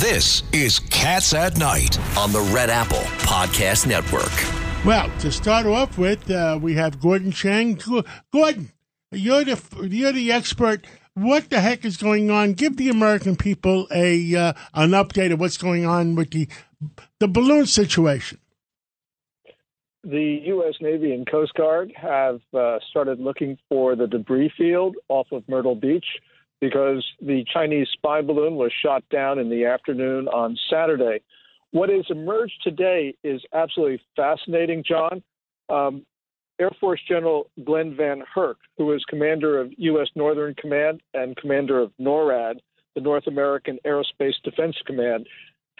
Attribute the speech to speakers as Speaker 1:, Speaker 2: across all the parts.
Speaker 1: This is Cats at Night on the Red Apple Podcast Network.
Speaker 2: Well, to start off with, uh, we have Gordon Chang. Gordon, you're the you're the expert. What the heck is going on? Give the American people a uh, an update of what's going on with the the balloon situation.
Speaker 3: The U.S. Navy and Coast Guard have uh, started looking for the debris field off of Myrtle Beach because the Chinese spy balloon was shot down in the afternoon on Saturday. What has emerged today is absolutely fascinating, John. Um, Air Force General Glen Van Herk, who is commander of U.S. Northern Command and commander of NORAD, the North American Aerospace Defense Command,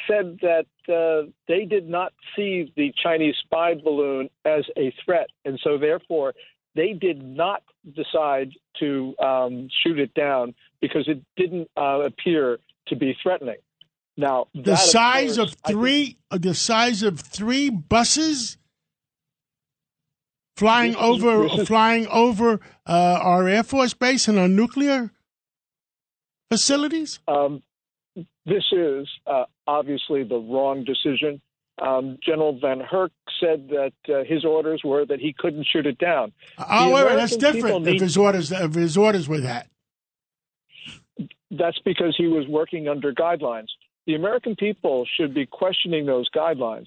Speaker 3: said that uh, they did not see the Chinese spy balloon as a threat. And so, therefore, they did not decide to um, shoot it down because it didn't uh, appear to be threatening. Now,
Speaker 2: the size of, three, think, uh, the size of three buses flying over, is, flying over uh, our Air Force base and our nuclear facilities.
Speaker 3: Um, this is uh, obviously the wrong decision. Um, General VanHerck said that uh, his orders were that he couldn't shoot it down.
Speaker 2: Oh, wait, that's different. If his orders, if his orders were that,
Speaker 3: that's because he was working under guidelines. The American people should be questioning those guidelines.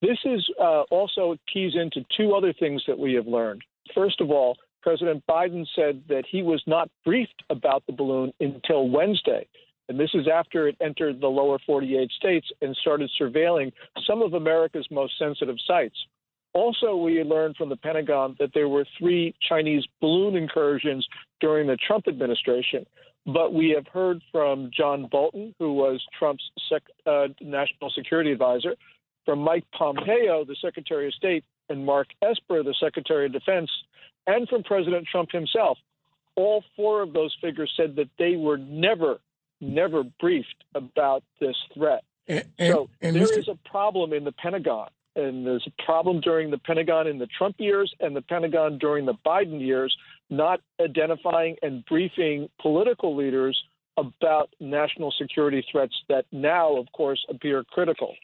Speaker 3: This is uh, also keys into two other things that we have learned. First of all, President Biden said that he was not briefed about the balloon until Wednesday. And this is after it entered the lower 48 states and started surveilling some of America's most sensitive sites. Also, we learned from the Pentagon that there were three Chinese balloon incursions during the Trump administration. But we have heard from John Bolton, who was Trump's sec- uh, national security advisor, from Mike Pompeo, the Secretary of State, and Mark Esper, the Secretary of Defense, and from President Trump himself. All four of those figures said that they were never never briefed about this threat. And, and, so and there Mr. is a problem in the Pentagon. And there's a problem during the Pentagon in the Trump years and the Pentagon during the Biden years, not identifying and briefing political leaders about national security threats that now, of course, appear critical.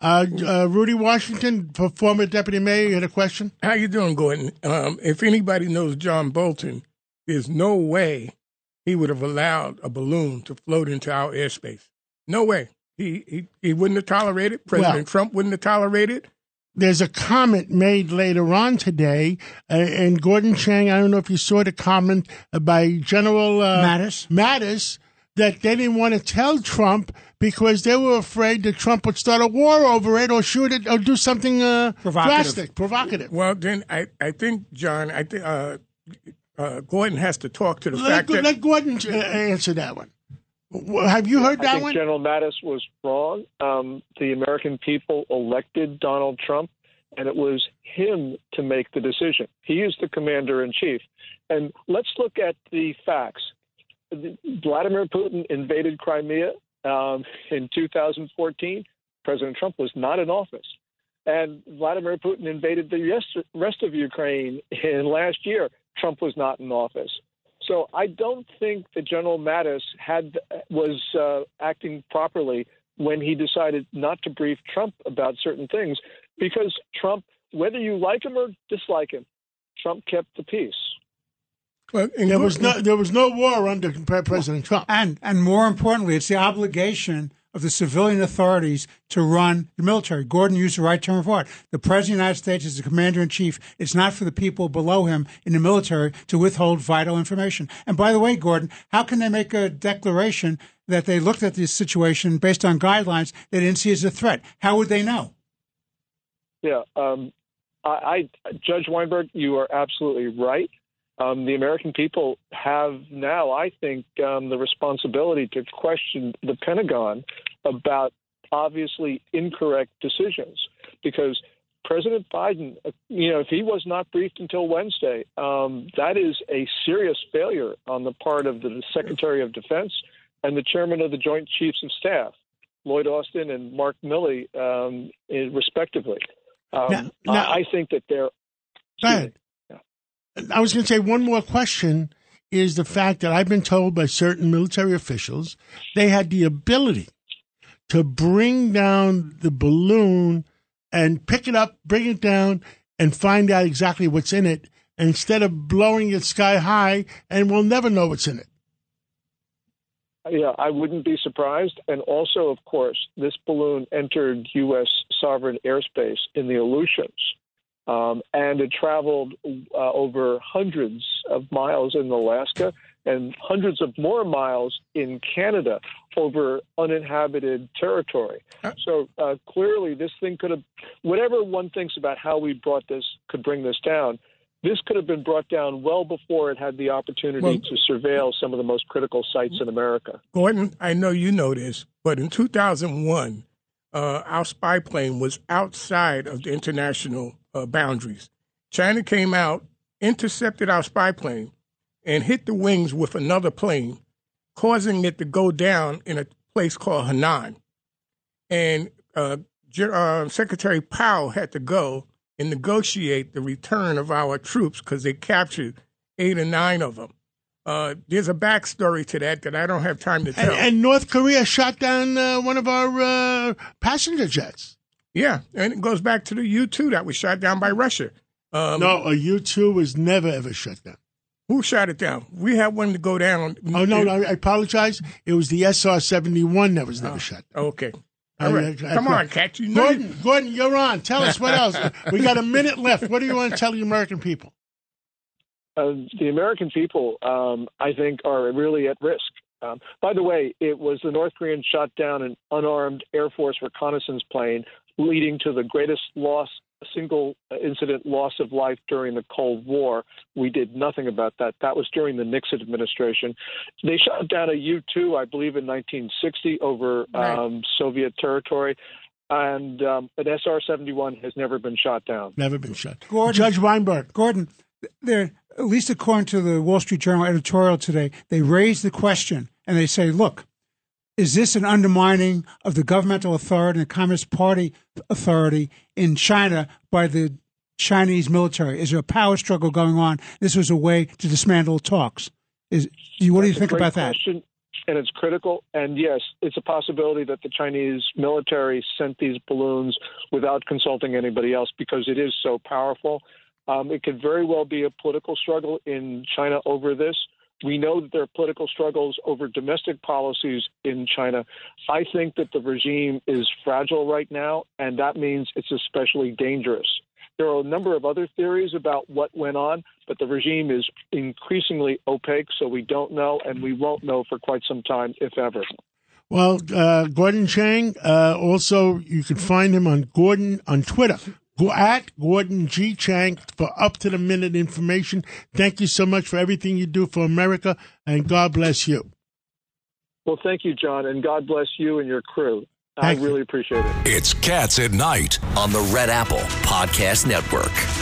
Speaker 2: Uh, uh, Rudy Washington, former deputy mayor, you had a question.
Speaker 4: How you doing, Gordon? Um, if anybody knows John Bolton, there's no way he would have allowed a balloon to float into our airspace. No way. He he, he wouldn't have tolerated. President well, Trump wouldn't have tolerated.
Speaker 2: There's a comment made later on today, uh, and Gordon Chang. I don't know if you saw the comment by General uh,
Speaker 5: Mattis.
Speaker 2: Mattis that they didn't want to tell Trump because they were afraid that Trump would start a war over it or shoot it or do something uh, provocative. drastic, provocative.
Speaker 4: Well, then I, I think, John, I think uh, Gordon has to talk to the
Speaker 2: let,
Speaker 4: fact that
Speaker 2: let Gordon answer that one. Have you heard that
Speaker 3: I think
Speaker 2: one?
Speaker 3: General Mattis was wrong. Um, the American people elected Donald Trump, and it was him to make the decision. He is the commander in chief. And let's look at the facts. Vladimir Putin invaded Crimea um, in 2014. President Trump was not in office. And Vladimir Putin invaded the rest of Ukraine in last year. Trump was not in office. So I don't think that General Mattis had was uh, acting properly when he decided not to brief Trump about certain things, because Trump, whether you like him or dislike him, Trump kept the peace.
Speaker 2: Well, there was no there was no war under President Trump,
Speaker 5: and and more importantly, it's the obligation of the civilian authorities to run the military. Gordon used the right term for it. The President of the United States is the commander in chief. It's not for the people below him in the military to withhold vital information. And by the way, Gordon, how can they make a declaration that they looked at this situation based on guidelines they didn't see as a threat? How would they know?
Speaker 3: Yeah, um, I, I, Judge Weinberg, you are absolutely right. Um, the American people have now, I think, um, the responsibility to question the Pentagon about obviously incorrect decisions because President Biden, uh, you know, if he was not briefed until Wednesday, um, that is a serious failure on the part of the Secretary of Defense and the Chairman of the Joint Chiefs of Staff, Lloyd Austin and Mark Milley, um, respectively. Um, now, now, I think that they're.
Speaker 2: Go ahead. I was going to say one more question is the fact that I've been told by certain military officials they had the ability to bring down the balloon and pick it up, bring it down, and find out exactly what's in it instead of blowing it sky high, and we'll never know what's in it.
Speaker 3: Yeah, I wouldn't be surprised. And also, of course, this balloon entered U.S. sovereign airspace in the Aleutians. Um, and it traveled uh, over hundreds of miles in Alaska and hundreds of more miles in Canada over uninhabited territory. So uh, clearly, this thing could have, whatever one thinks about how we brought this, could bring this down. This could have been brought down well before it had the opportunity well, to surveil some of the most critical sites in America.
Speaker 4: Gordon, I know you know this, but in 2001, uh, our spy plane was outside of the international uh, boundaries. China came out, intercepted our spy plane, and hit the wings with another plane, causing it to go down in a place called Hainan. And uh, uh, Secretary Powell had to go and negotiate the return of our troops because they captured eight or nine of them. Uh, there's a backstory to that that I don't have time to tell.
Speaker 2: And, and North Korea shot down uh, one of our uh, passenger jets.
Speaker 4: Yeah, and it goes back to the U 2 that was shot down by Russia.
Speaker 2: Um, no, a U 2 was never, ever shut down.
Speaker 4: Who shot it down? We had one to go down.
Speaker 2: Oh no, no, I apologize. It was the SR seventy one that was never oh, shut.
Speaker 4: Down. Okay. All right. I, I, Come on, Cat. You
Speaker 2: know Gordon, Gordon, you're on. Tell us what else. we got a minute left. What do you want to tell the American people?
Speaker 3: Uh, the American people, um, I think, are really at risk. Um, by the way, it was the North Koreans shot down an unarmed Air Force reconnaissance plane, leading to the greatest loss single incident loss of life during the Cold War. We did nothing about that. That was during the Nixon administration. They shot down a U 2, I believe, in 1960 over right. um, Soviet territory. And um, an SR 71 has never been shot down.
Speaker 2: Never been shot. Gordon, Judge Weinberg.
Speaker 5: Gordon, there, at least according to the Wall Street Journal editorial today, they raise the question and they say, look, is this an undermining of the governmental authority and the Communist Party authority in China by the Chinese military? Is there a power struggle going on? This was a way to dismantle talks. Is what do you think about question,
Speaker 3: that? And it's critical. And yes, it's a possibility that the Chinese military sent these balloons without consulting anybody else because it is so powerful. Um, it could very well be a political struggle in China over this. We know that there are political struggles over domestic policies in China. I think that the regime is fragile right now, and that means it's especially dangerous. There are a number of other theories about what went on, but the regime is increasingly opaque, so we don't know, and we won't know for quite some time, if ever.
Speaker 2: Well, uh, Gordon Chang, uh, also, you can find him on Gordon on Twitter. Go at Gordon G. Chang for up to the minute information. Thank you so much for everything you do for America, and God bless you.
Speaker 3: Well, thank you, John, and God bless you and your crew. Thank I really you. appreciate it.
Speaker 1: It's Cats at Night on the Red Apple Podcast Network.